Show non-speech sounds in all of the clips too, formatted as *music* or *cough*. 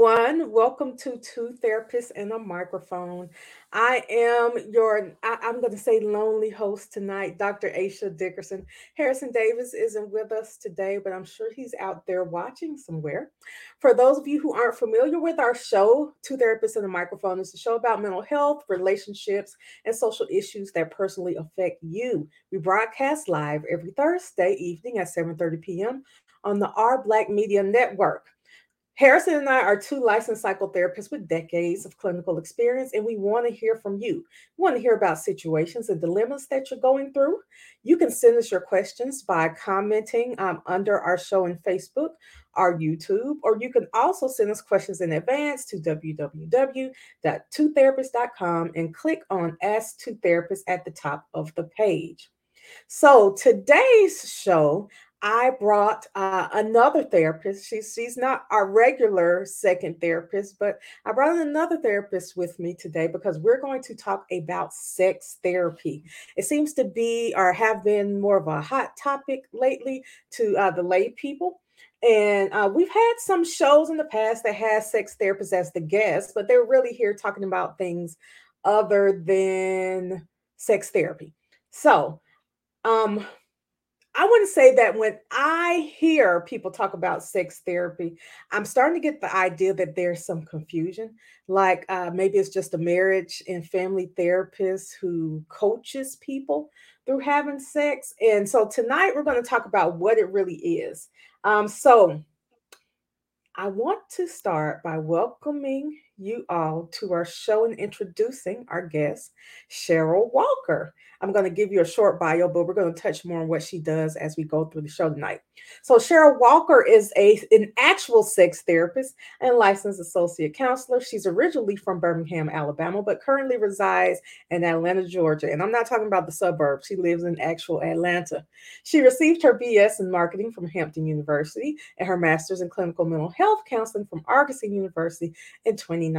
Everyone. Welcome to Two Therapists and a Microphone. I am your, I, am going to say lonely host tonight, Dr. Aisha Dickerson. Harrison Davis isn't with us today, but I'm sure he's out there watching somewhere. For those of you who aren't familiar with our show, Two Therapists and a Microphone is a show about mental health, relationships, and social issues that personally affect you. We broadcast live every Thursday evening at 7:30 p.m. on the R Black Media Network. Harrison and I are two licensed psychotherapists with decades of clinical experience, and we want to hear from you. We want to hear about situations and dilemmas that you're going through. You can send us your questions by commenting um, under our show in Facebook, our YouTube, or you can also send us questions in advance to www.twotherapist.com and click on Ask Two Therapists at the top of the page. So today's show, I brought uh, another therapist. She's she's not our regular second therapist, but I brought another therapist with me today because we're going to talk about sex therapy. It seems to be or have been more of a hot topic lately to uh, the lay people. And uh, we've had some shows in the past that had sex therapists as the guests, but they're really here talking about things other than sex therapy. So, um, I want to say that when I hear people talk about sex therapy, I'm starting to get the idea that there's some confusion. Like uh, maybe it's just a marriage and family therapist who coaches people through having sex. And so tonight we're going to talk about what it really is. Um, so I want to start by welcoming you all to our show and introducing our guest, Cheryl Walker. I'm going to give you a short bio, but we're going to touch more on what she does as we go through the show tonight. So, Cheryl Walker is a an actual sex therapist and licensed associate counselor. She's originally from Birmingham, Alabama, but currently resides in Atlanta, Georgia. And I'm not talking about the suburbs. She lives in actual Atlanta. She received her BS in marketing from Hampton University and her master's in clinical mental health counseling from Argosy University in 2019.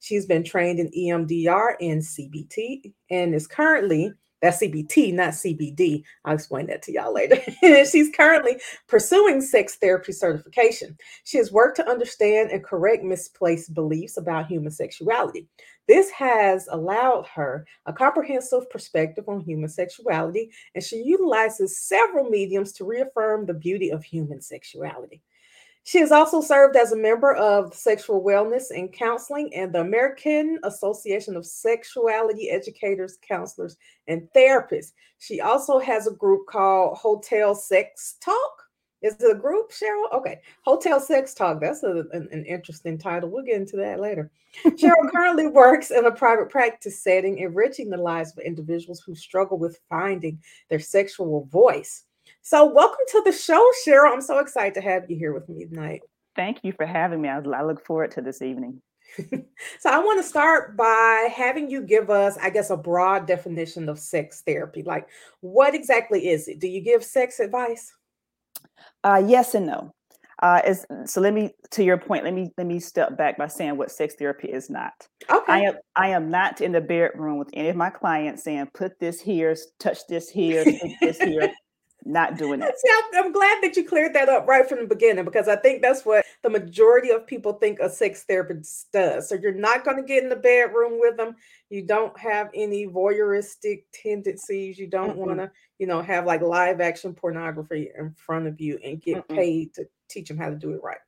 She's been trained in EMDR and CBT and is currently that's CBT, not CBD. I'll explain that to y'all later. *laughs* She's currently pursuing sex therapy certification. She has worked to understand and correct misplaced beliefs about human sexuality. This has allowed her a comprehensive perspective on human sexuality, and she utilizes several mediums to reaffirm the beauty of human sexuality. She has also served as a member of Sexual Wellness and Counseling and the American Association of Sexuality Educators, Counselors, and Therapists. She also has a group called Hotel Sex Talk. Is it a group, Cheryl? Okay. Hotel Sex Talk. That's a, an, an interesting title. We'll get into that later. *laughs* Cheryl currently works in a private practice setting, enriching the lives of individuals who struggle with finding their sexual voice. So, welcome to the show, Cheryl. I'm so excited to have you here with me tonight. Thank you for having me. I, I look forward to this evening. *laughs* so, I want to start by having you give us, I guess, a broad definition of sex therapy. Like, what exactly is it? Do you give sex advice? Uh, yes and no. Uh, is, so let me to your point. Let me let me step back by saying what sex therapy is not. Okay. I am I am not in the bedroom with any of my clients saying put this here, touch this here, *laughs* put this here not doing it. See, I'm, glad that you cleared that up right from the beginning because I think that's what the majority of people think a sex therapist does. So you're not going to get in the bedroom with them. You don't have any voyeuristic tendencies. You don't mm-hmm. want to, you know, have like live action pornography in front of you and get mm paid to teach them how to do it right.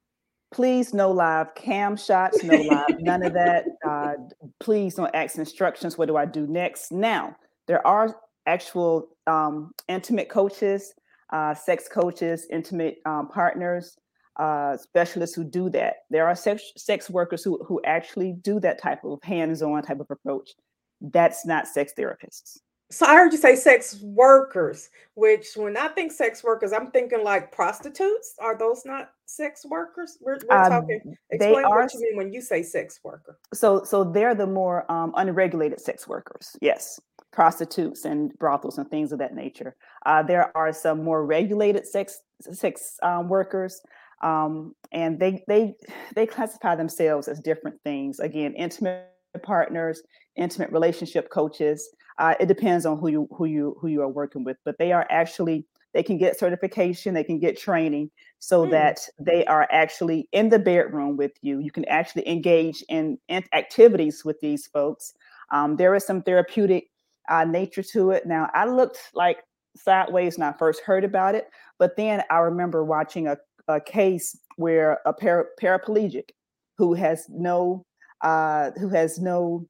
Please, no live cam shots, no live, none of that. Uh, please don't ask instructions. What do I do next? Now, there are actual um, intimate coaches, uh, sex coaches, intimate um, partners, uh, specialists who do that. There are sex, sex workers who, who actually do that type of hands on type of approach. That's not sex therapists. So I heard you say sex workers, which when I think sex workers, I'm thinking like prostitutes. Are those not sex workers? We're, we're um, talking. Explain are, what you mean when you say sex worker. So, so they're the more um, unregulated sex workers. Yes, prostitutes and brothels and things of that nature. Uh, there are some more regulated sex sex um, workers, um, and they they they classify themselves as different things. Again, intimate partners, intimate relationship coaches. Uh, it depends on who you who you who you are working with, but they are actually they can get certification, they can get training so mm. that they are actually in the bedroom with you. You can actually engage in, in activities with these folks. Um, there is some therapeutic uh, nature to it. Now, I looked like sideways when I first heard about it, but then I remember watching a, a case where a para, paraplegic who has no uh, who has no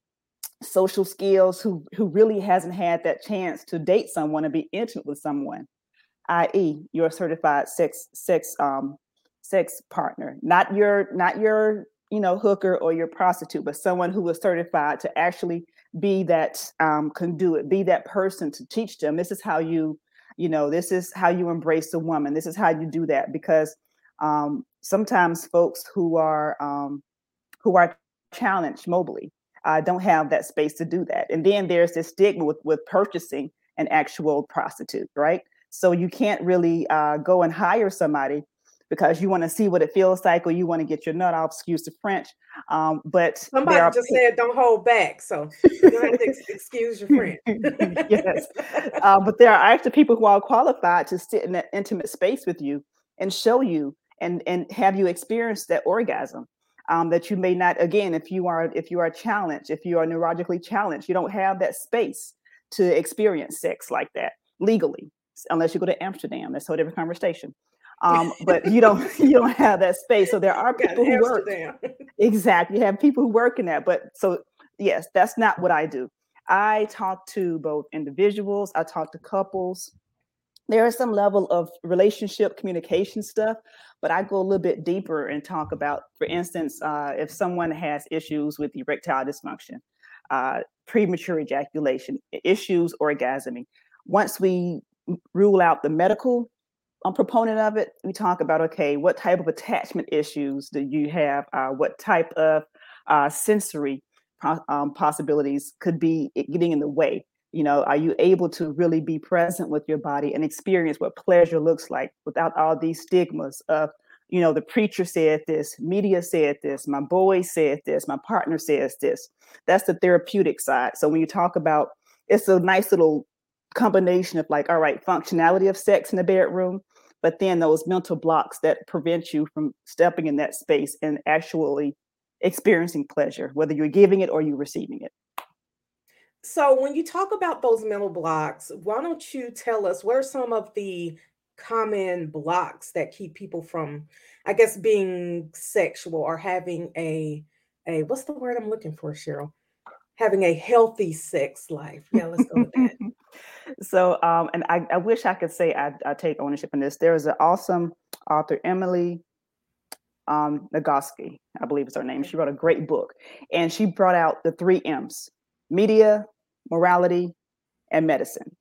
social skills, who who really hasn't had that chance to date someone and be intimate with someone, i.e., your certified sex sex um, sex partner, not your not your you know hooker or your prostitute, but someone who was certified to actually be that um, conduit, be that person to teach them. This is how you, you know, this is how you embrace a woman. This is how you do that because um, sometimes folks who are um, who are challenged mobily uh, don't have that space to do that. And then there's this stigma with with purchasing an actual prostitute, right? So you can't really uh, go and hire somebody because you want to see what it feels like or you want to get your nut off, excuse the French. Um, but somebody just said don't hold back. So *laughs* you don't have to excuse your friend. *laughs* yes. Uh, but there are actually people who are qualified to sit in that intimate space with you and show you and, and have you experience that orgasm. Um, that you may not again if you are if you are challenged if you are neurologically challenged you don't have that space to experience sex like that legally unless you go to amsterdam that's a whole different conversation um, but you don't *laughs* you don't have that space. So there are people who work *laughs* exactly. You have people who work in that, but so yes, that's not what I do. I talk to both individuals. I talk to couples. There is some level of relationship communication stuff, but I go a little bit deeper and talk about, for instance, uh, if someone has issues with erectile dysfunction, uh, premature ejaculation, issues orgasming. Once we rule out the medical a proponent of it, we talk about okay, what type of attachment issues do you have? Uh, what type of uh, sensory um, possibilities could be getting in the way? You know, are you able to really be present with your body and experience what pleasure looks like without all these stigmas of, you know, the preacher said this, media said this, my boy said this, my partner says this. That's the therapeutic side. So when you talk about, it's a nice little combination of like, all right, functionality of sex in the bedroom, but then those mental blocks that prevent you from stepping in that space and actually experiencing pleasure, whether you're giving it or you're receiving it. So, when you talk about those mental blocks, why don't you tell us what are some of the common blocks that keep people from I guess being sexual or having a a what's the word I'm looking for, Cheryl? Having a healthy sex life. Yeah, let's go with that. *laughs* so, um, and I, I wish I could say I, I take ownership in this. There is an awesome author, Emily um, Nagoski, I believe is her name. She wrote a great book, and she brought out the three M's: media, morality, and medicine.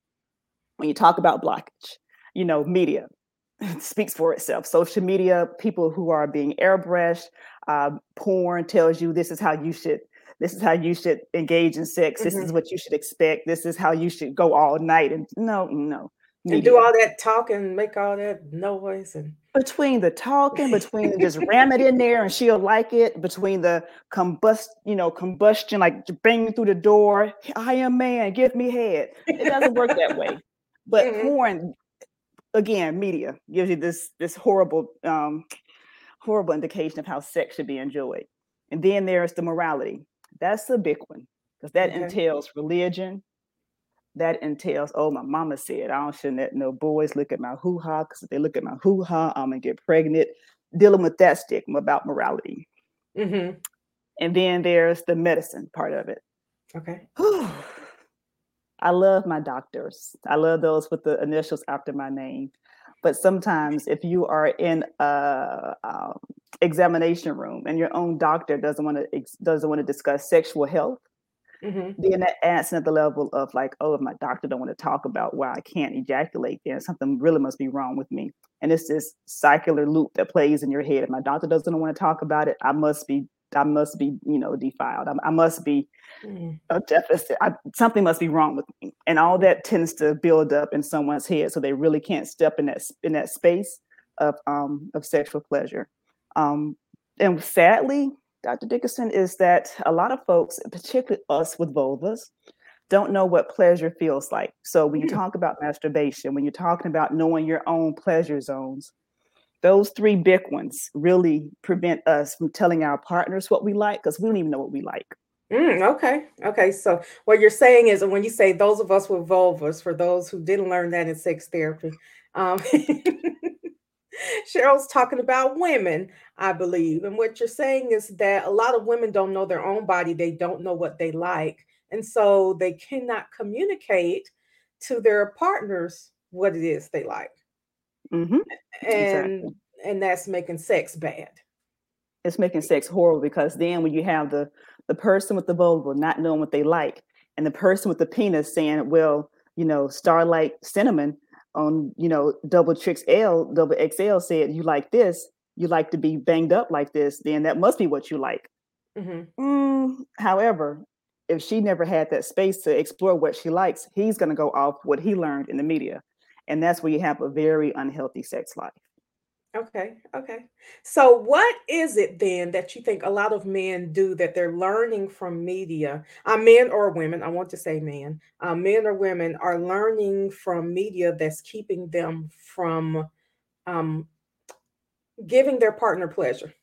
When you talk about blockage, you know, media *laughs* speaks for itself. Social media, people who are being airbrushed, uh, porn tells you this is how you should this is how you should engage in sex. This mm-hmm. is what you should expect. This is how you should go all night. And no, no. Media. And do all that talking, make all that noise and between the talking, between just ram it in *laughs* there and she'll like it, between the combust, you know, combustion, like banging through the door, I am man, give me head. It doesn't work that way. But mm-hmm. porn, again, media gives you this this horrible, um, horrible indication of how sex should be enjoyed. And then there's the morality. That's the big one because that okay. entails religion. That entails, oh, my mama said, I don't should let no boys look at my hoo ha because if they look at my hoo ha, I'm gonna get pregnant. Dealing with that stigma about morality. Mm-hmm. And then there's the medicine part of it. Okay. *sighs* I love my doctors. I love those with the initials after my name. But sometimes, if you are in a um, examination room and your own doctor doesn't want to doesn't want to discuss sexual health, mm-hmm. then that adds at the level of like, oh, if my doctor don't want to talk about why I can't ejaculate, then something really must be wrong with me. And it's this circular loop that plays in your head. If my doctor doesn't want to talk about it, I must be I must be, you know, defiled. I, I must be mm. a deficit. I, something must be wrong with me, and all that tends to build up in someone's head, so they really can't step in that in that space of um, of sexual pleasure. Um, and sadly, Dr. Dickerson, is that a lot of folks, particularly us with vulvas, don't know what pleasure feels like. So when you mm. talk about masturbation, when you're talking about knowing your own pleasure zones, those three big ones really prevent us from telling our partners what we like because we don't even know what we like. Mm, okay. Okay. So what you're saying is when you say those of us with vulvas, for those who didn't learn that in sex therapy, um, *laughs* Cheryl's talking about women, I believe. And what you're saying is that a lot of women don't know their own body, they don't know what they like. And so they cannot communicate to their partners what it is they like. Mm-hmm. And exactly. and that's making sex bad. It's making sex horrible because then when you have the the person with the vulva not knowing what they like, and the person with the penis saying, "Well, you know, Starlight Cinnamon on you know double tricks L double XL said you like this, you like to be banged up like this, then that must be what you like." Mm-hmm. Mm, however, if she never had that space to explore what she likes, he's going to go off what he learned in the media. And that's where you have a very unhealthy sex life. Okay, okay. So, what is it then that you think a lot of men do that they're learning from media? Uh, men or women, I want to say men, uh, men or women are learning from media that's keeping them from um, giving their partner pleasure.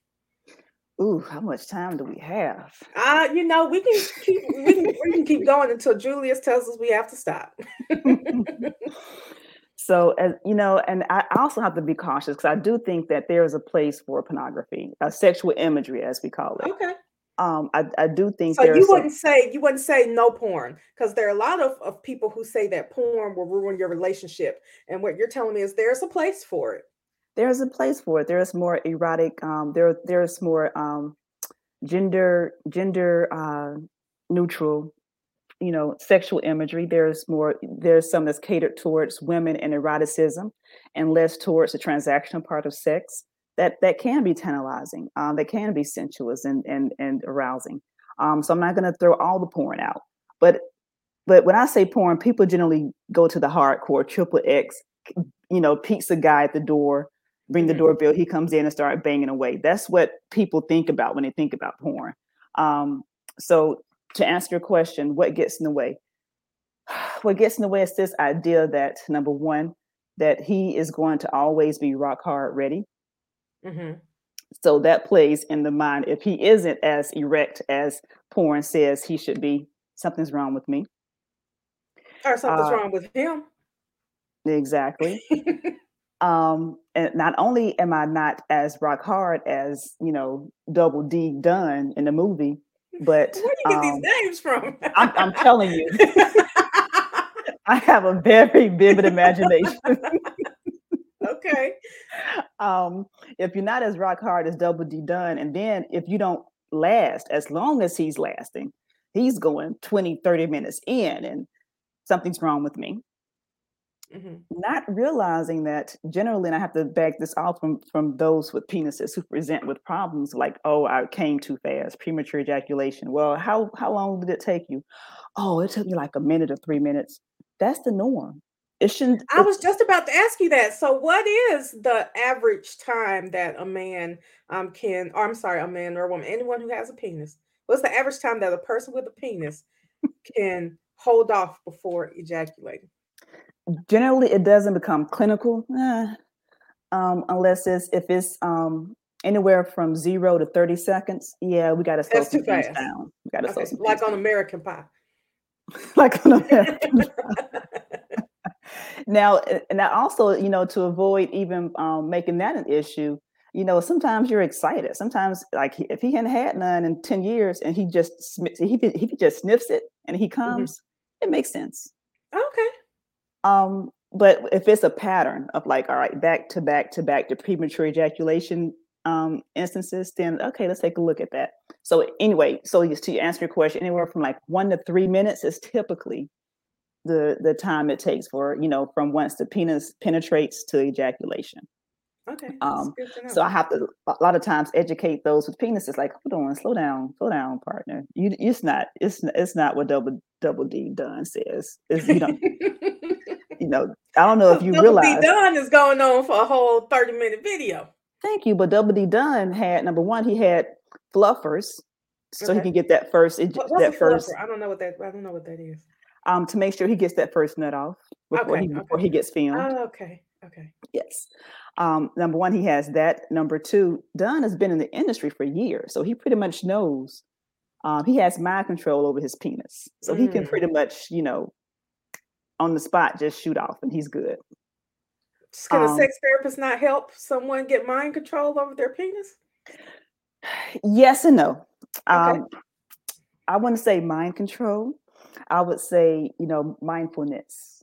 Ooh, how much time do we have? Uh, you know, we can keep we can, we can keep going until Julius tells us we have to stop. *laughs* *laughs* *laughs* So, as you know, and I also have to be cautious because I do think that there is a place for pornography, uh, sexual imagery, as we call it. Okay. Um, I, I do think so. You wouldn't say you wouldn't say no porn because there are a lot of, of people who say that porn will ruin your relationship, and what you're telling me is there's a place for it. There's a place for it. There's more erotic. Um, there there's more um, gender gender uh, neutral you know sexual imagery there's more there's some that's catered towards women and eroticism and less towards the transactional part of sex that that can be tantalizing um, that can be sensuous and and and arousing. Um, so i'm not going to throw all the porn out but but when i say porn people generally go to the hardcore triple x you know pizza guy at the door ring the mm-hmm. doorbell he comes in and start banging away. That's what people think about when they think about porn. Um, so to answer your question, what gets in the way? *sighs* What gets in the way is this idea that number one, that he is going to always be rock hard ready. Mm-hmm. So that plays in the mind. If he isn't as erect as porn says he should be, something's wrong with me. Or something's uh, wrong with him. Exactly. *laughs* Um, and not only am I not as rock hard as you know Double D Dunn in the movie, but Where do you get um, these names from? I'm, I'm telling you, *laughs* I have a very vivid imagination. okay. um, if you're not as rock hard as Double D Dunn, and then if you don't last as long as he's lasting, he's going 20, 30 minutes in, and something's wrong with me. Mhm. Not realizing that generally, and I have to back this off from, from those with penises who present with problems like, oh, I came too fast, premature ejaculation. Well, how how long did it take you? Oh, it took me like a minute or three minutes. That's the norm. It shouldn't. I was just about to ask you that. So, what is the average time that a man um can, or I'm sorry, a man or a woman, anyone who has a penis, what's the average time that a person with a penis can hold off before ejaculating? Generally it doesn't become clinical eh, um, unless it's if it's um, anywhere from zero to 30 seconds yeah we got to slow some things fast. down we got to slow some *laughs* like on American *laughs* Pie. like on American pie now and I also you know to avoid even um, making that an issue you know sometimes you're excited sometimes like if he hadn't had none in 10 years and he just he, he just sniffs it and he comes it makes sense okay. Um, but if it's a pattern of like, all right, back to back to back to premature ejaculation um, instances, then okay, let's take a look at that. So anyway, so to answer your question, anywhere from like one to three minutes is typically the the time it takes for you know from once the penis penetrates to ejaculation. Okay. Um, know. So I have to a lot of times educate those with penises, like, hold on, slow down, slow down, partner. You, it's not, it's it's not what double double D Dunn says. It's, you don't, *laughs* you know, I don't know if you Double D realize. Dunn is going on for a whole 30 minute video. Thank you, but Double D Dunn had number one, he had fluffers, so he can get that first, What, that first, fluffer? I don't know what that. I don't know what that is. um, to make sure he gets that first nut off before Okay, he before okay. he gets filmed. Oh, okay. Okay. Yes. Um, number one, he has that. Number two, Dunn has been in the industry for years, so he pretty much knows. Um, he has mind control over his penis, so he can Mm. pretty much, you know, on the spot just shoot off, and he's good. Just Can a Um, sex therapist not help someone get mind control over their penis? Yes and no. Okay. Um, I wouldn't say mind control. I would say, you know, mindfulness.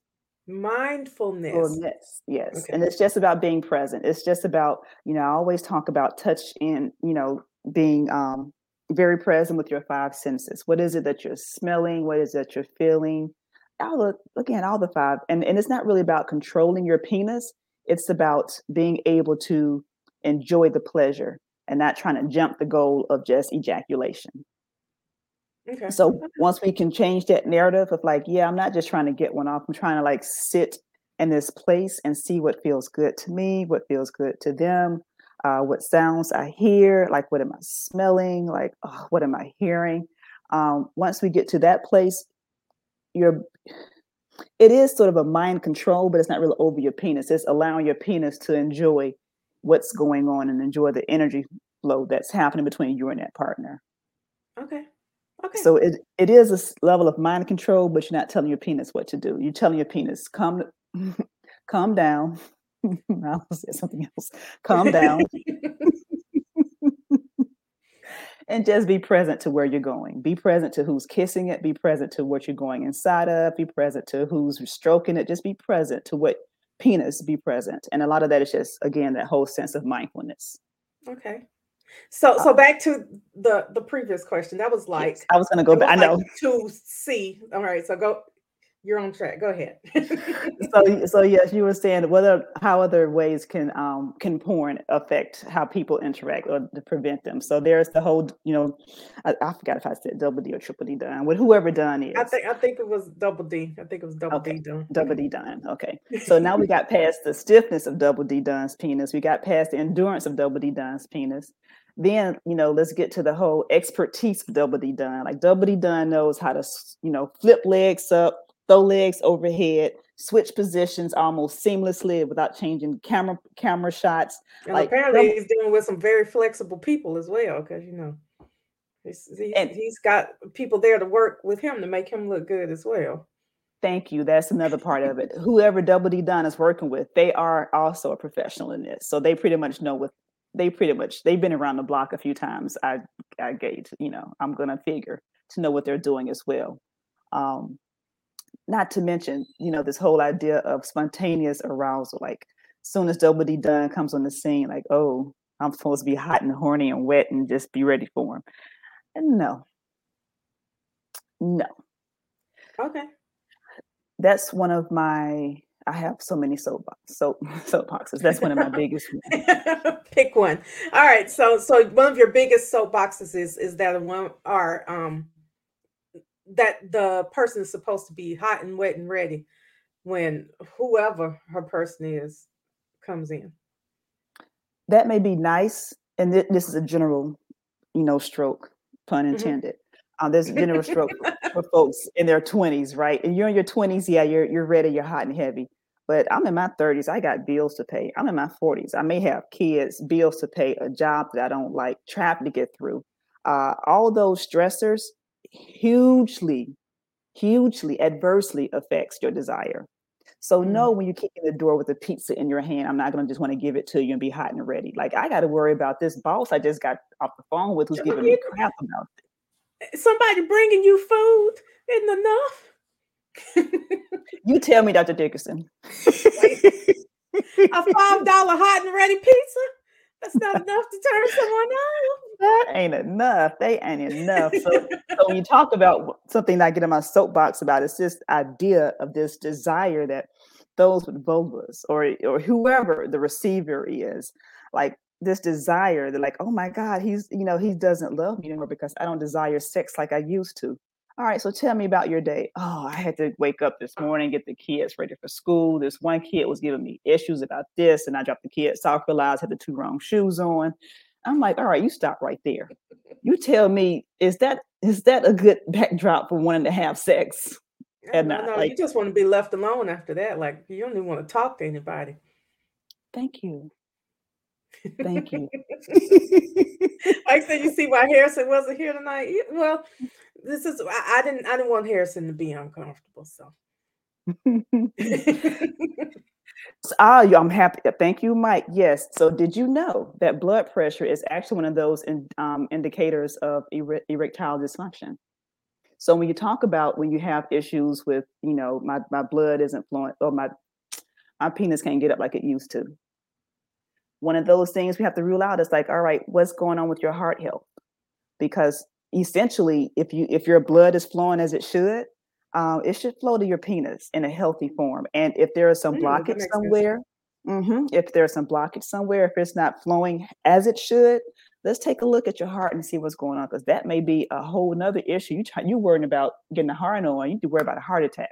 Mindfulness. Mindfulness, yes. Okay. And it's just about being present. It's just about, you know, I always talk about touch and, you know, being um, very present with your five senses. What is it that you're smelling? What is it that you're feeling? All the, again, all the five. And, and it's not really about controlling your penis. It's about being able to enjoy the pleasure and not trying to jump the goal of just ejaculation. Okay. So once we can change that narrative of like, yeah, I'm not just trying to get one off. I'm trying to like sit in this place and see what feels good to me, what feels good to them, uh, what sounds I hear, like what am I smelling, like oh, what am I hearing. Um, once we get to that place, you're it is sort of a mind control, but it's not really over your penis. It's allowing your penis to enjoy what's going on and enjoy the energy flow that's happening between you and that partner. Okay. Okay. So it, it is a level of mind control, but you're not telling your penis what to do. You're telling your penis, calm, *laughs* calm down. *laughs* I said something else. Calm down *laughs* and just be present to where you're going. Be present to who's kissing it. Be present to what you're going inside of. Be present to who's stroking it. Just be present to what penis. Be present, and a lot of that is just again that whole sense of mindfulness. okay. So so back to the the previous question. That was like Yes, I was going to go back. I know. like to C. All right. So go. You're on track. Go ahead. *laughs* so so yes you were saying whether how other ways can um can porn affect how people interact or to prevent them so there's the whole you know i, I forgot if i said double d or triple d Dunn with whoever Dunn is I think I think it was double D. I think it was double Okay. D Dunn. double d Dunn okay *laughs* so now we got past the stiffness of double d Dunn's penis we got past the endurance of double d Dunn's penis then you know let's get to the whole expertise of double d Dunn like double d Dunn knows how to you know flip legs up throw legs overhead switch positions almost seamlessly without changing camera camera shots And Like, apparently he's dealing with some very flexible people as well, because you know he's, he's, And- he's got people there to work with him to make him look good as well. Thank you. That's another part of it. Whoever Double D Dunn is working with, they are also a professional in this. So they pretty much know what they pretty much they've been around the block a few times. I I gauge, you know, I'm gonna figure to know what they're doing as well. Um, not to mention, you know, this whole idea of spontaneous arousal. Like, soon as Double D Dunn comes on the scene, like, oh, I'm supposed to be hot and horny and wet and just be ready for him. And no, no. Okay. That's one of my. I have so many soapbox soap soapboxes. *laughs* That's one of my biggest. *laughs* Pick one. All right. So, so one of your biggest soapboxes is is that one are um that the person is supposed to be hot and wet and ready when whoever her person is comes in. That may be nice, and th- this is a general, you know, stroke, pun Mm-hmm. intended. Um, there's a general stroke *laughs* for folks in their 20s, right? And you're in your 20s, yeah, you're you're ready, you're hot and heavy. But I'm in my 30s, I got bills to pay. I'm in my 40s, I may have kids, bills to pay, a job that I don't like, traffic to get through. Uh, all those stressors hugely, hugely adversely affects your desire. So Mm. know when you kick in the door with a pizza in your hand, I'm not gonna just want to give it to you and be hot and ready. Like I got to worry about this boss I just got off the phone with, who's giving me crap about it. Somebody bringing you food isn't enough. *laughs* You tell me, Dr. Dickerson. A five dollar hot and ready pizza. That's not enough to turn someone on. That ain't enough. They ain't enough. So, so when you talk about something that I get in my soapbox about, it's this idea of this desire that those with vulvas or or whoever the receiver is, like this desire, they're like, oh my God, he's you know, he doesn't love me anymore because I don't desire sex like I used to. All right, so tell me about your day. Oh, I had to wake up this morning, get the kids ready for school. This one kid was giving me issues about this, and I dropped the kids off, realized I had the two wrong shoes on. I'm like, all right, you stop right there. You tell me, is that is that a good *laughs* backdrop for wanting to have sex? And no, no, like, you just want to be left alone after that. Like you don't even want to talk to anybody. thank you. Thank you. *laughs* like I said, you see why Harrison wasn't here tonight. Well, this is I, I didn't I didn't want Harrison to be uncomfortable. So *laughs* ah, I'm happy. Thank you, Mike. Yes. So, did you know that blood pressure is actually one of those in, um, indicators of erectile dysfunction? So, when you talk about when you have issues with, you know, my my blood isn't flowing or my my penis can't get up like it used to, one of those things we have to rule out is like, all right, what's going on with your heart health? Because essentially, if you if your blood is flowing as it should, um, it should flow to your penis in a healthy form. And if there is some Mm, blockage sense. somewhere, mhm, if there's some blockage somewhere, if it's not flowing as it should, let's take a look at your heart and see what's going on because that may be a whole nother issue. You try, you worrying about getting a heart on, you to worry about a heart attack.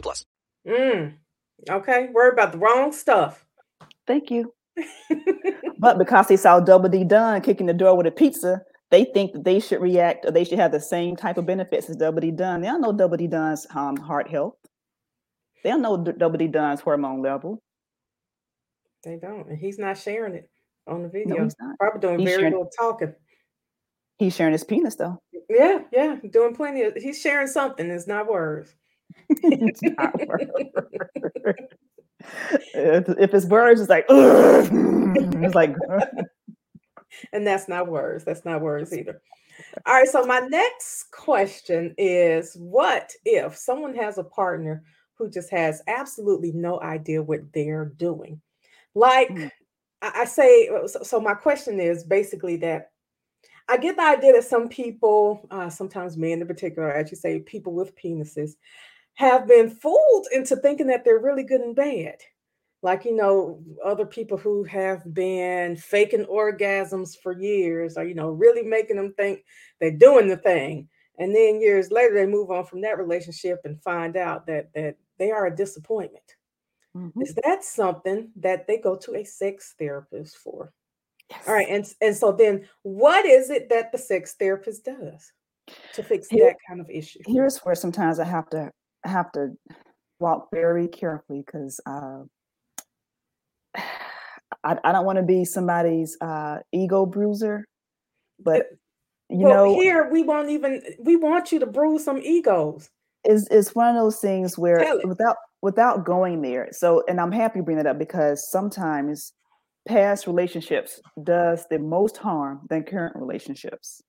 plus. Mm, okay, worry about the wrong stuff. Thank you. *laughs* but because they saw Double D Dunn kicking the door with a pizza, they think that they should react or they should have the same type of benefits as Double D Dunn. They don't know Double D Dunn's um, heart health. They don't know D- Double D Dunn's hormone level. They don't, and he's not sharing it on the video. he's not. Probably doing He's very sharing- little talking. He's sharing his penis though. Yeah, yeah, doing plenty of. He's sharing something. It's not words. It's not *laughs* words. if, if it's words, it's like "Ugh." it's like *laughs* and that's not words. That's not words either. All right. So my next question is: What if someone has a partner who just has absolutely no idea what they're doing? Like Mm. I, I say. uh, So, so my question is basically that I get the idea that some people, uh, sometimes men in particular, as you say, people with penises, have been fooled into thinking that they're really good and bad. Like, you know, other people who have been faking orgasms for years or, you know, really making them think they're doing the thing. And then years later, they move on from that relationship and find out that that they are a disappointment. Mm-hmm. Is that something that they go to a sex therapist for? Yes. All right, and and so then what is it that the sex therapist does to fix Here, that kind of issue? Here's where sometimes I have to have to walk very carefully because uh, *sighs* I, I don't want to be somebody's uh, ego bruiser, but you well, know, here we won't even we want you to bruise some egos. Is is one of those things where without without going there. So, and I'm happy to bring that up because sometimes past relationships does the most harm than current relationships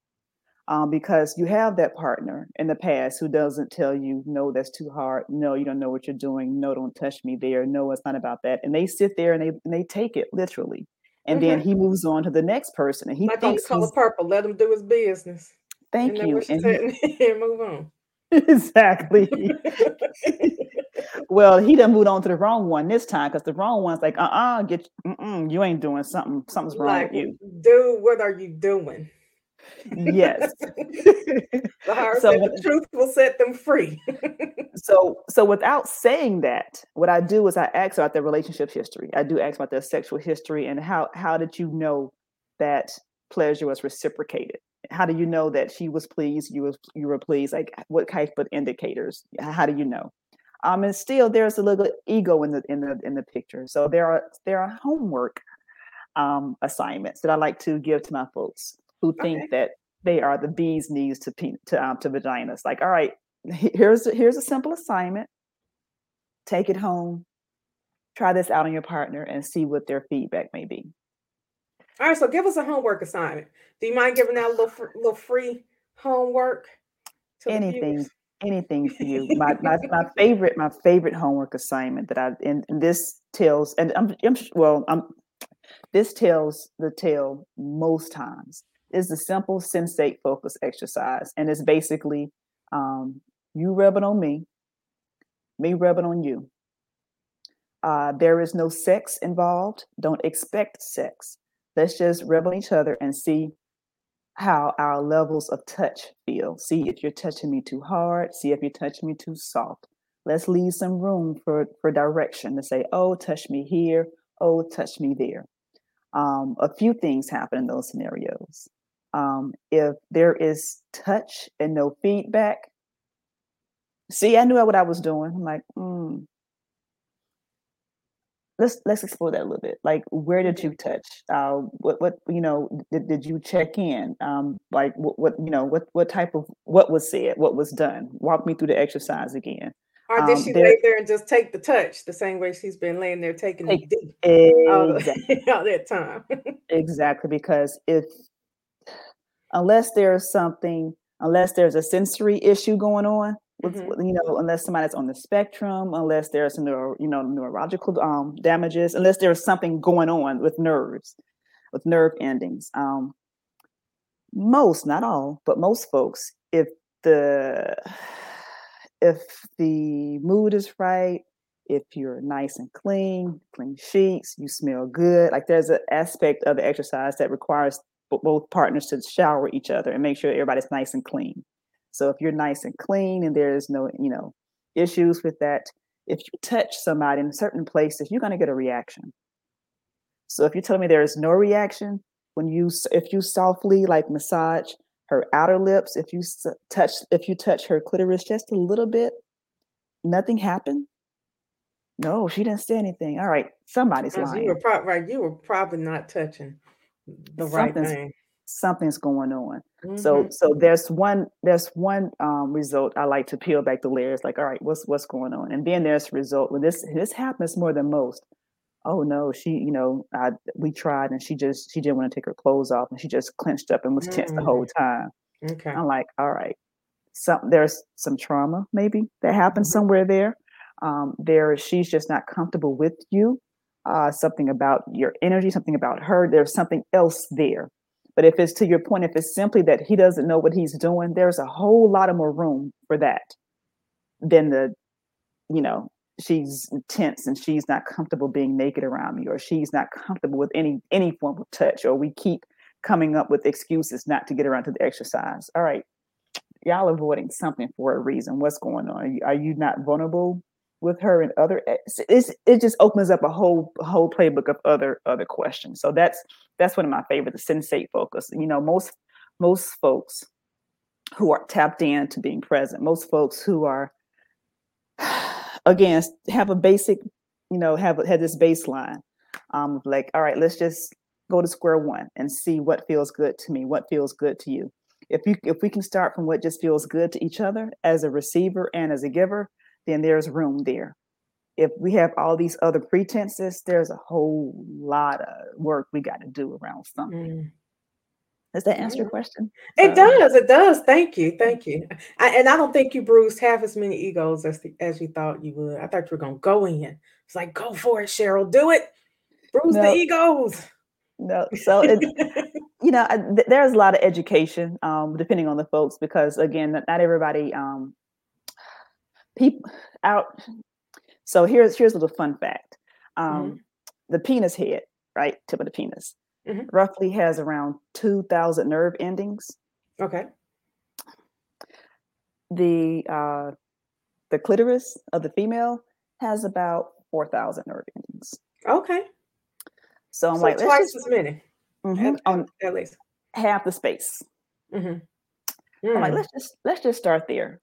um, because you have that partner in the past who doesn't tell you, no, that's too hard. No, you don't know what you're doing. No, don't touch me there. No, it's not about that. And they sit there and they and they take it literally. And mm-hmm. then he moves on to the next person, and he like thinks color purple. Let him do his business. Thank and you. And, he, *laughs* and move on. *laughs* exactly. *laughs* well, he done moved on to the wrong one this time because the wrong one's like, uh, uh-uh, uh get, you ain't doing something. Something's wrong like, with you. Dude, what are you doing? Yes. *laughs* the so, the truth will set them free. *laughs* so, so without saying that, what I do is I ask about their relationship history. I do ask about their sexual history and how how did you know that pleasure was reciprocated? How do you know that she was pleased, you was you were pleased? Like what type of indicators? How do you know? Um, and still there's a little ego in the in the in the picture. So there are there are homework um, assignments that I like to give to my folks who think okay. that they are the bee's knees to to um, to vaginas. Like, all right, here's here's a simple assignment. Take it home. Try this out on your partner and see what their feedback may be. All right, so give us a homework assignment. Do you mind giving that a little little free homework? Anything, anything for you. *laughs* my, my my favorite my favorite homework assignment that I and, and this tells and I'm, I'm well I'm this tells the tale most times is the simple sensate focus exercise. And it's basically um, you rubbing on me, me rubbing on you. Uh, there is no sex involved. Don't expect sex. Let's just rub on each other and see how our levels of touch feel. See if you're touching me too hard. See if you're touching me too soft. Let's leave some room for, for direction to say, oh, touch me here. Oh, touch me there. Um, a few things happen in those scenarios. Um, if there is touch and no feedback, see, I knew what I was doing. I'm like, mm, let's let's explore that a little bit. Like, where did you touch? Uh, what what you know? Did, did you check in? Um, like, what, what you know? What what type of what was said? What was done? Walk me through the exercise again. Or did um, she lay there and just take the touch the same way she's been laying there taking take, the *laughs* all, all that time? *laughs* exactly, because if unless there's something, unless there's a sensory issue going on, with, mm-hmm. you know, unless somebody's on the spectrum, unless there's neuro, you know, neurological um, damages, unless there's something going on with nerves, with nerve endings. Um, most, not all, but most folks, if the if the mood is right, if you're nice and clean, clean sheets, you smell good, like there's an aspect of the exercise that requires both partners to shower each other and make sure everybody's nice and clean. So if you're nice and clean and there's no, you know, issues with that, if you touch somebody in certain places, you're going to get a reaction. So if you tell me there is no reaction when you if you softly like massage her outer lips, if you touch if you touch her clitoris just a little bit, nothing happened. No, she didn't say anything. All right, somebody's lying. You were probably right. You were probably not touching the right something's, thing. Something's going on. Mm-hmm. So so there's one there's one um, result I like to peel back the layers. Like, all right, what's what's going on? And then there's result when this this happens more than most. Oh no, she you know I, we tried and she just she didn't want to take her clothes off and she just clenched up and was tense mm-hmm. the whole mm. time. Okay, I'm like, all right, some there's some trauma maybe that happened mm-hmm. somewhere there. Um, there she's just not comfortable with you uh, something about your energy, something about her. There's something else there. But if it's to your point, if it's simply that he doesn't know what he's doing, there's a whole lot of more room for that than the, you know, she's tense and she's not comfortable being naked around me, or she's not comfortable with any any form of touch, or we keep coming up with excuses not to get around to the exercise. All right, y'all avoiding something for a reason. What's going on? Are you, are you not vulnerable with her and other it's, it just opens up a whole whole playbook of other other questions. So that's that's one of my favorite the sensate focus. You know most most folks who are tapped in to being present most folks who are *sighs* again have a basic you know have had this baseline um like all right let's just go to square one and see what feels good to me what feels good to you. If you if we can start from what just feels good to each other as a receiver and as a giver then there's room there. If we have all these other pretenses, there's a whole lot of work we got to do around something. Mm. Does that answer your question? It uh, does. It does. Thank you. Thank you. I, and I don't think you bruised half as many egos as the, as you thought you would. I thought you were gonna go in. It's like go for it, Cheryl. Do it. Bruise no, the egos. No. So it, *laughs* you know, th- there's a lot of education, um, depending on the folks, because again, not, not everybody um, people out. So here's here's a little fun fact. Um, mm-hmm. The penis head, right, tip of the penis, mm-hmm. roughly has around two thousand nerve endings. Okay. The uh, the clitoris of the female has about four thousand nerve endings. Okay. So I'm so like twice just, as many. Mm-hmm, at, on at least half the space. Mm-hmm. I'm like, mm. let's just let's just start there.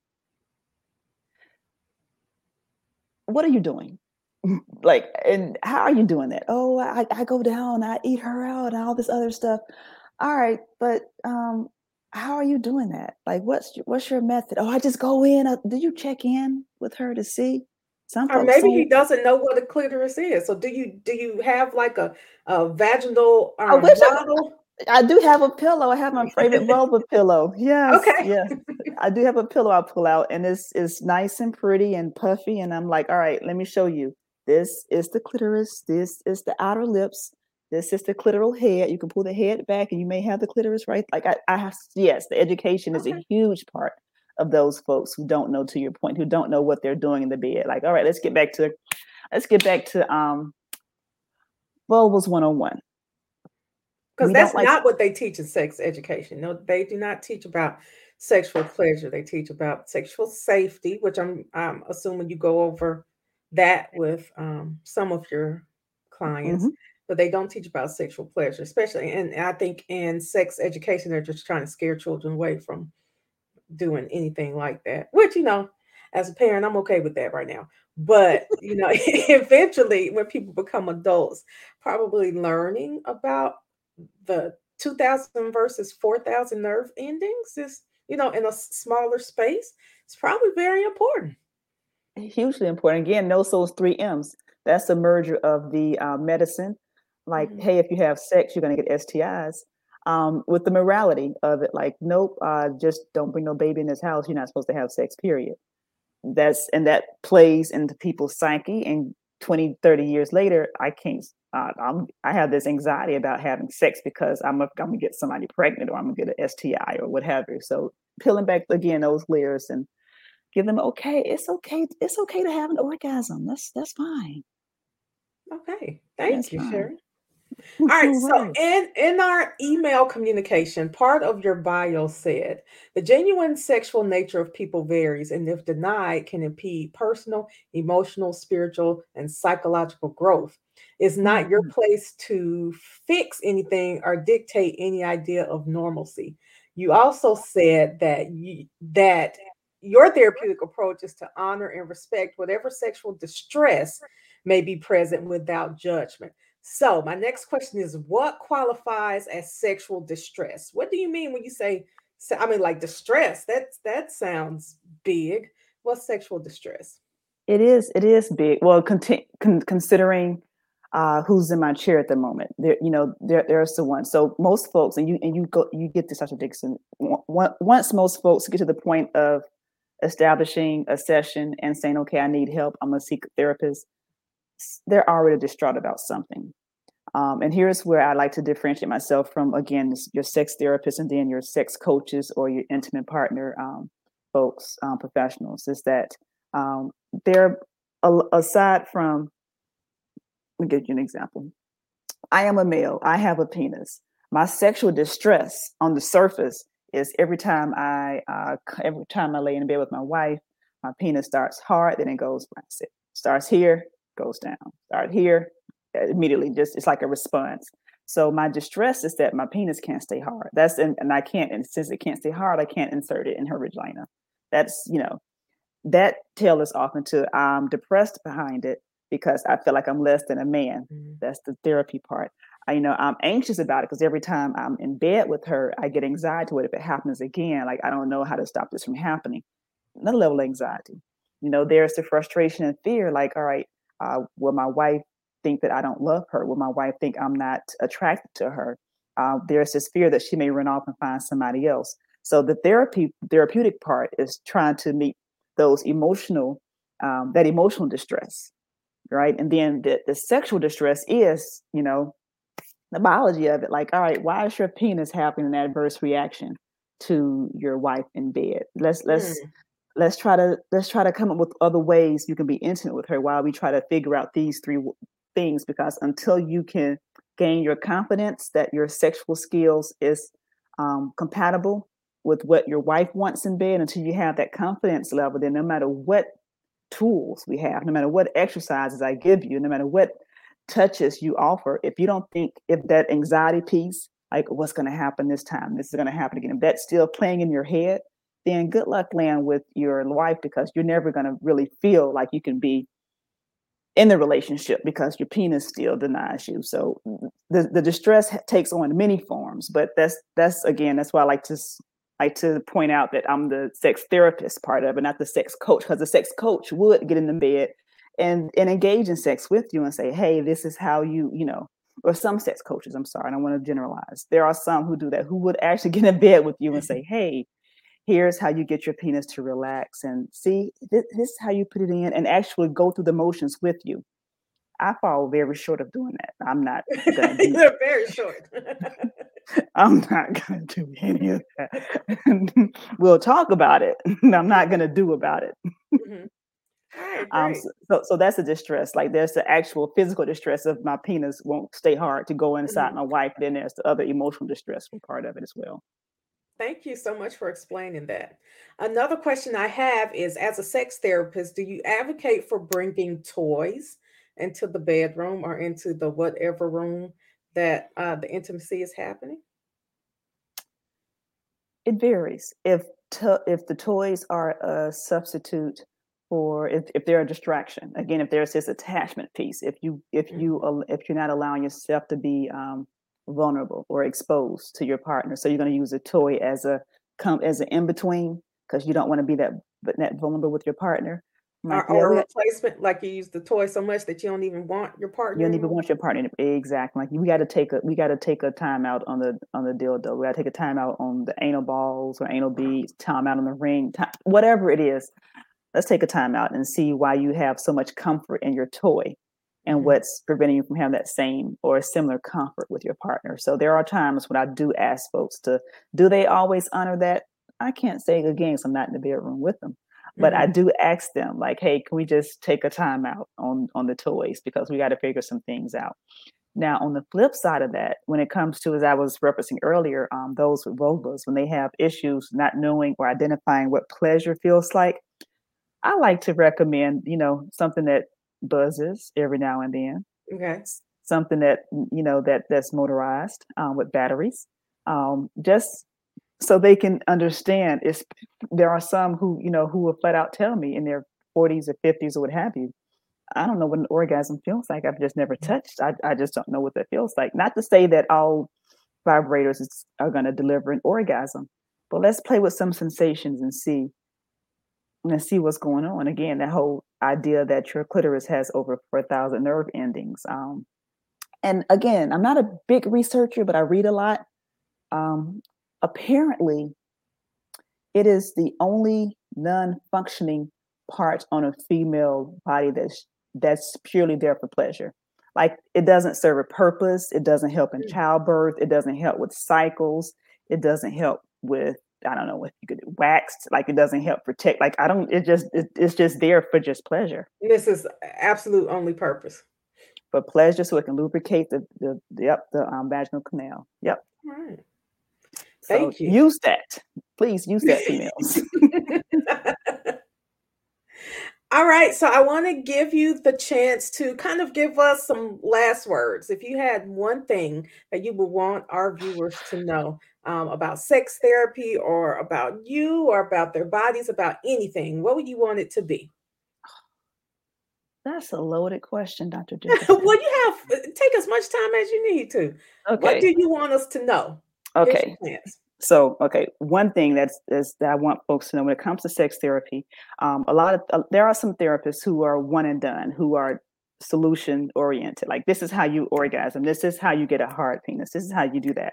What are you doing? *laughs* like, and how are you doing that? Oh, I, I go down, I eat her out, and all this other stuff. All right, but um, how are you doing that? Like, what's what's your method? Oh, I just go in. Uh, do you check in with her to see? Some or maybe he doesn't know what a clitoris is. So do you do you have like a, a vaginal um, model? I do have a pillow. I have my favorite vulva *laughs* pillow. Yes. Okay. Yes. I do have a pillow I pull out and it's it's nice and pretty and puffy. And I'm like, all right, let me show you. This is the clitoris. This is the outer lips. This is the clitoral head. You can pull the head back and you may have the clitoris right. Like I, I have yes, the education is okay. a huge part of those folks who don't know to your point, who don't know what they're doing in the bed. Like, all right, let's get back to let's get back to um vulvas 101 because that's like not what they teach in sex education. No, they do not teach about sexual pleasure. They teach about sexual safety, which I'm I'm assuming you go over that with um, some of your clients, mm-hmm. but they don't teach about sexual pleasure, especially. And I think in sex education, they're just trying to scare children away from doing anything like that. Which you know, as a parent, I'm okay with that right now. But you know, *laughs* eventually, when people become adults, probably learning about the 2000 versus 4000 nerve endings is you know in a smaller space it's probably very important. Hugely important. Again knows those three m's. That's the merger of the uh, medicine. Like mm-hmm. hey if you have sex you're going to get stis um, with the morality of it like nope uh, just don't bring no baby in this house. You're not supposed to have sex period. That's and that plays into people's psyche and 20 30 years later i can't uh, I'm, I have this anxiety about having sex because I'm, a, I'm gonna get somebody pregnant or I'm gonna get an STI or what have you. So peeling back again those layers and give them okay, it's okay, it's okay to have an orgasm. That's that's fine. Okay, thank that's you, fine. Sherry. *laughs* All right, so in in our email communication, part of your bio said the genuine sexual nature of people varies, and if denied, can impede personal, emotional, spiritual, and psychological growth. It's not your mm-hmm. place to fix anything or dictate any idea of normalcy. You also said that you, that your therapeutic approach is to honor and respect whatever sexual distress may be present without judgment. So, my next question is what qualifies as sexual distress? What do you mean when you say I mean like distress? That that sounds big. What's sexual distress? It is it is big. Well, con- con- considering uh, who's in my chair at the moment. There, you know, there, there's the one. So most folks, and you and you go, you get to Dr. Dixon. Once most folks get to the point of establishing a session and saying, "Okay, I need help. I'm gonna seek a therapist," they're already distraught about something. Um, and here's where I like to differentiate myself from again your sex therapist and then your sex coaches or your intimate partner um, folks, um, professionals. Is that um, they're aside from me give you an example. I am a male. I have a penis. My sexual distress on the surface is every time I uh, every time I lay in bed with my wife, my penis starts hard, then it goes flaccid. Starts here, goes down. Start here, immediately just it's like a response. So my distress is that my penis can't stay hard. That's and, and I can't, and since it can't stay hard, I can't insert it in her vagina. That's you know, that tail is often to I'm depressed behind it because I feel like I'm less than a man. Mm-hmm. That's the therapy part. I, you know, I'm anxious about it because every time I'm in bed with her, I get anxiety with it. If it happens again, like I don't know how to stop this from happening. Another level of anxiety. You know, there's the frustration and fear. Like, all right, uh, will my wife think that I don't love her? Will my wife think I'm not attracted to her? Uh, there's this fear that she may run off and find somebody else. So the therapy therapeutic part is trying to meet those emotional um, that emotional distress, right? And then the, the sexual distress is, you know, the biology of it. Like, all right, why is your penis having an adverse reaction to your wife in bed? Let's let's mm. let's try to let's try to come up with other ways you can be intimate with her while we try to figure out these three things because until you can gain your confidence that your sexual skills is um, compatible with what your wife wants in bed until you have that confidence level then no matter what tools we have no matter what exercises i give you no matter what touches you offer if you don't think if that anxiety piece like what's going to happen this time this is going to happen again if that's still playing in your head then good luck land with your wife because you're never going to really feel like you can be in the relationship because your penis still denies you. So the, the distress takes on many forms, but that's that's again that's why I like to like to point out that I'm the sex therapist part of it, not the sex coach, because the sex coach would get in the bed and and engage in sex with you and say, hey, this is how you you know. Or some sex coaches, I'm sorry, I don't want to generalize. There are some who do that, who would actually *laughs* get in bed with you and say, mm-hmm. hey, here's how you get your penis to relax and see this, this is how you put it in and actually go through the motions with you i fall very short of doing that i'm not *laughs* you're very short *laughs* *laughs* i'm not gonna do any of that *laughs* we'll talk about it *laughs* i'm not gonna do about it mm-hmm. um, so, so that's the distress. Like there's the actual physical distress of my penis won't stay hard to go inside mm-hmm. my wife. Then there's the other emotional distress part of it as well. Thank you so much for explaining that. Another question I have is as a sex therapist, do you advocate for bringing toys into the bedroom or into the whatever room that uh, the intimacy is happening? It varies. If to, if the toys are a substitute for if, if they're a distraction, again, if there's this attachment piece, if you if mm-hmm. you if you're not allowing yourself to be um, vulnerable or exposed to your partner. So you're going to use a toy as a come as an in between because you don't want to be that but that vulnerable with your partner. Like, or, or replacement, like you use the toy so much that you don't even want your partner. You don't even want your partner. Exactly. Like we got to take a we got to take a time out on the on the dildo. We got to take a time out on the anal balls or anal beads. Time out on the ring. Time, whatever it is. Let's take a time out and see why you have so much comfort in your toy and mm-hmm. what's preventing you from having that same or similar comfort with your partner. So there are times when I do ask folks to, do they always honor that? I can't say again, so I'm not in the bedroom with them. But mm-hmm. I do ask them, like, hey, can we just take a time out on on the toys because we got to figure some things out. Now, on the flip side of that, when it comes to, as I was referencing earlier, um, those with vulvas, when they have issues not knowing or identifying what pleasure feels like, I like to recommend, you know, something that buzzes every now and then. Okay. Something that you know that that's motorized um, with batteries, um, just so they can understand. Is there are some who you know who will flat out tell me in their 40s or 50s or what have you. I don't know what an orgasm feels like. I've just never touched. I, I just don't know what that feels like. Not to say that all vibrators is, are going to deliver an orgasm, but let's play with some sensations and see and see what's going on. Again, that whole idea that your clitoris has over 4,000 nerve endings. Um, and again, I'm not a big researcher, but I read a lot. Um, apparently, it is the only non-functioning part on a female body that's that's purely there for pleasure. Like it doesn't serve a purpose. It doesn't help in mm. childbirth. It doesn't help with cycles. It doesn't help with I don't know if you could waxed, like it doesn't help protect. Like I don't, it just it, it's just there for just pleasure. This is absolute only purpose. For pleasure, so it can lubricate the the, the the um, vaginal canal. Yep. All right. Thank so you. Use that, please. Use that, females. *laughs* All right, so I want to give you the chance to kind of give us some last words. If you had one thing that you would want our viewers to know um, about sex therapy or about you or about their bodies, about anything, what would you want it to be? That's a loaded question, Dr. *laughs* well, you have uh, take as much time as you need to. Okay. What do you want us to know? Okay. So, okay, one thing that's is that I want folks to know when it comes to sex therapy, um, a lot of uh, there are some therapists who are one and done, who are solution oriented. Like this is how you orgasm. This is how you get a hard penis. This is how you do that.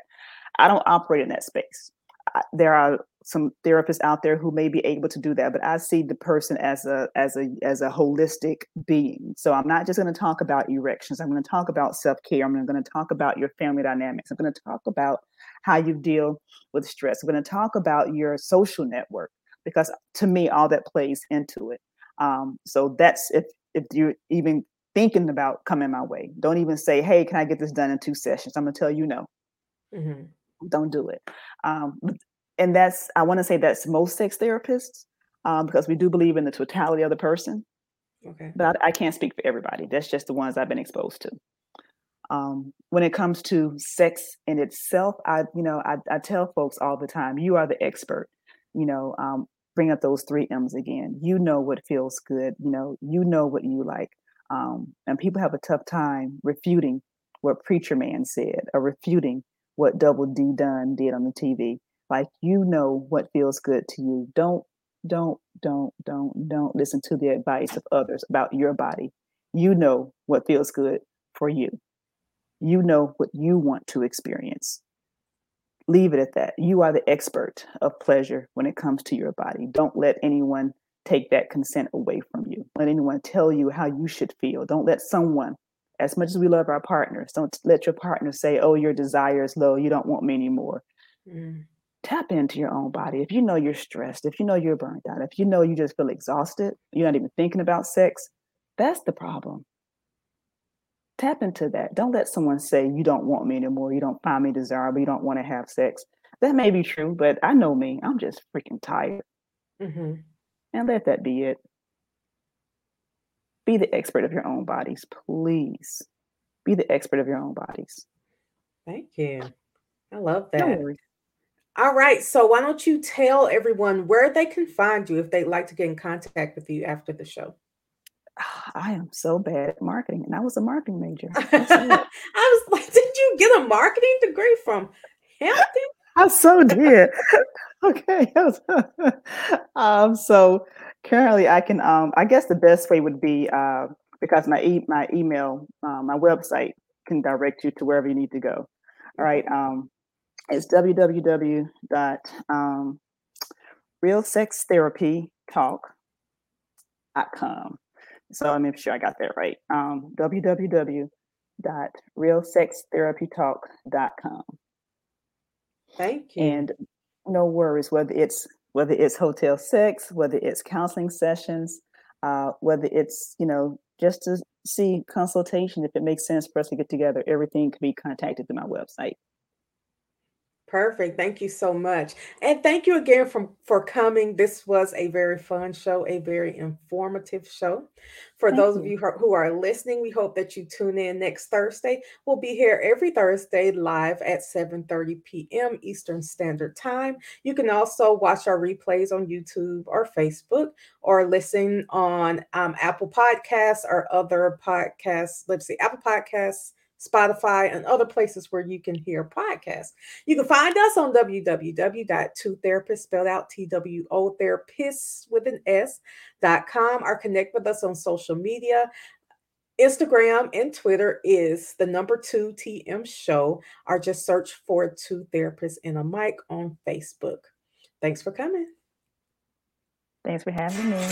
I don't operate in that space. I, there are some therapists out there who may be able to do that, but I see the person as a as a as a holistic being. So I'm not just going to talk about erections. I'm going to talk about self care. I'm going to talk about your family dynamics. I'm going to talk about how you deal with stress. We're going to talk about your social network because to me, all that plays into it. Um, so that's if if you're even thinking about coming my way, don't even say, "Hey, can I get this done in two sessions?" I'm going to tell you no. Mm-hmm. Don't do it. Um, and that's I want to say that's most sex therapists um, because we do believe in the totality of the person. Okay. But I, I can't speak for everybody. That's just the ones I've been exposed to. Um, when it comes to sex in itself, I, you know, I, I tell folks all the time, you are the expert. You know, um, bring up those three M's again. You know what feels good. You know, you know what you like. Um, and people have a tough time refuting what Preacher Man said or refuting what Double D Dunn did on the TV. Like you know what feels good to you. Don't, don't, don't, don't, don't listen to the advice of others about your body. You know what feels good for you. You know what you want to experience. Leave it at that. You are the expert of pleasure when it comes to your body. Don't let anyone take that consent away from you. Let anyone tell you how you should feel. Don't let someone, as much as we love our partners, don't let your partner say, oh, your desire is low. You don't want me anymore. Mm. Tap into your own body. If you know you're stressed, if you know you're burned out, if you know you just feel exhausted, you're not even thinking about sex, that's the problem tap into that. Don't let someone say you don't want me anymore, you don't find me desirable, you don't want to have sex. That may be true, but I know me. I'm just freaking tired. Mm-hmm. And let that be it. Be the expert of your own bodies, please. Be the expert of your own bodies. Thank you. I love that. No All right. So, why don't you tell everyone where they can find you if they'd like to get in contact with you after the show? *sighs* I am so bad at marketing, and I was a marketing major. *laughs* I was like, did you get a marketing degree from Hampton? I so did. *laughs* okay. *laughs* um, so currently, I can. Um, I guess the best way would be uh, because my e- my email, uh, my website can direct you to wherever you need to go. All right. Um, it's www dot um, realsextherapytalk.com. So I'm sure I got that right. Um, www.realsextherapytalk.com. Thank you. And no worries, whether it's whether it's hotel sex, whether it's counseling sessions, uh, whether it's you know just to see consultation if it makes sense for us to get together, everything can be contacted through my website. Perfect. Thank you so much. And thank you again for, for coming. This was a very fun show, a very informative show. For thank those you. of you who are listening, we hope that you tune in next Thursday. We'll be here every Thursday live at 7:30 p.m. Eastern Standard Time. You can also watch our replays on YouTube or Facebook or listen on um, Apple Podcasts or other podcasts. Let's see, Apple Podcasts, Spotify, and other places where you can hear podcasts. You can find us on www.2therapists, spelled out T-W-O therapists with an S, dot com, or connect with us on social media. Instagram and Twitter is the number two TM show, or just search for two therapists and a mic on Facebook. Thanks for coming. Thanks for having me.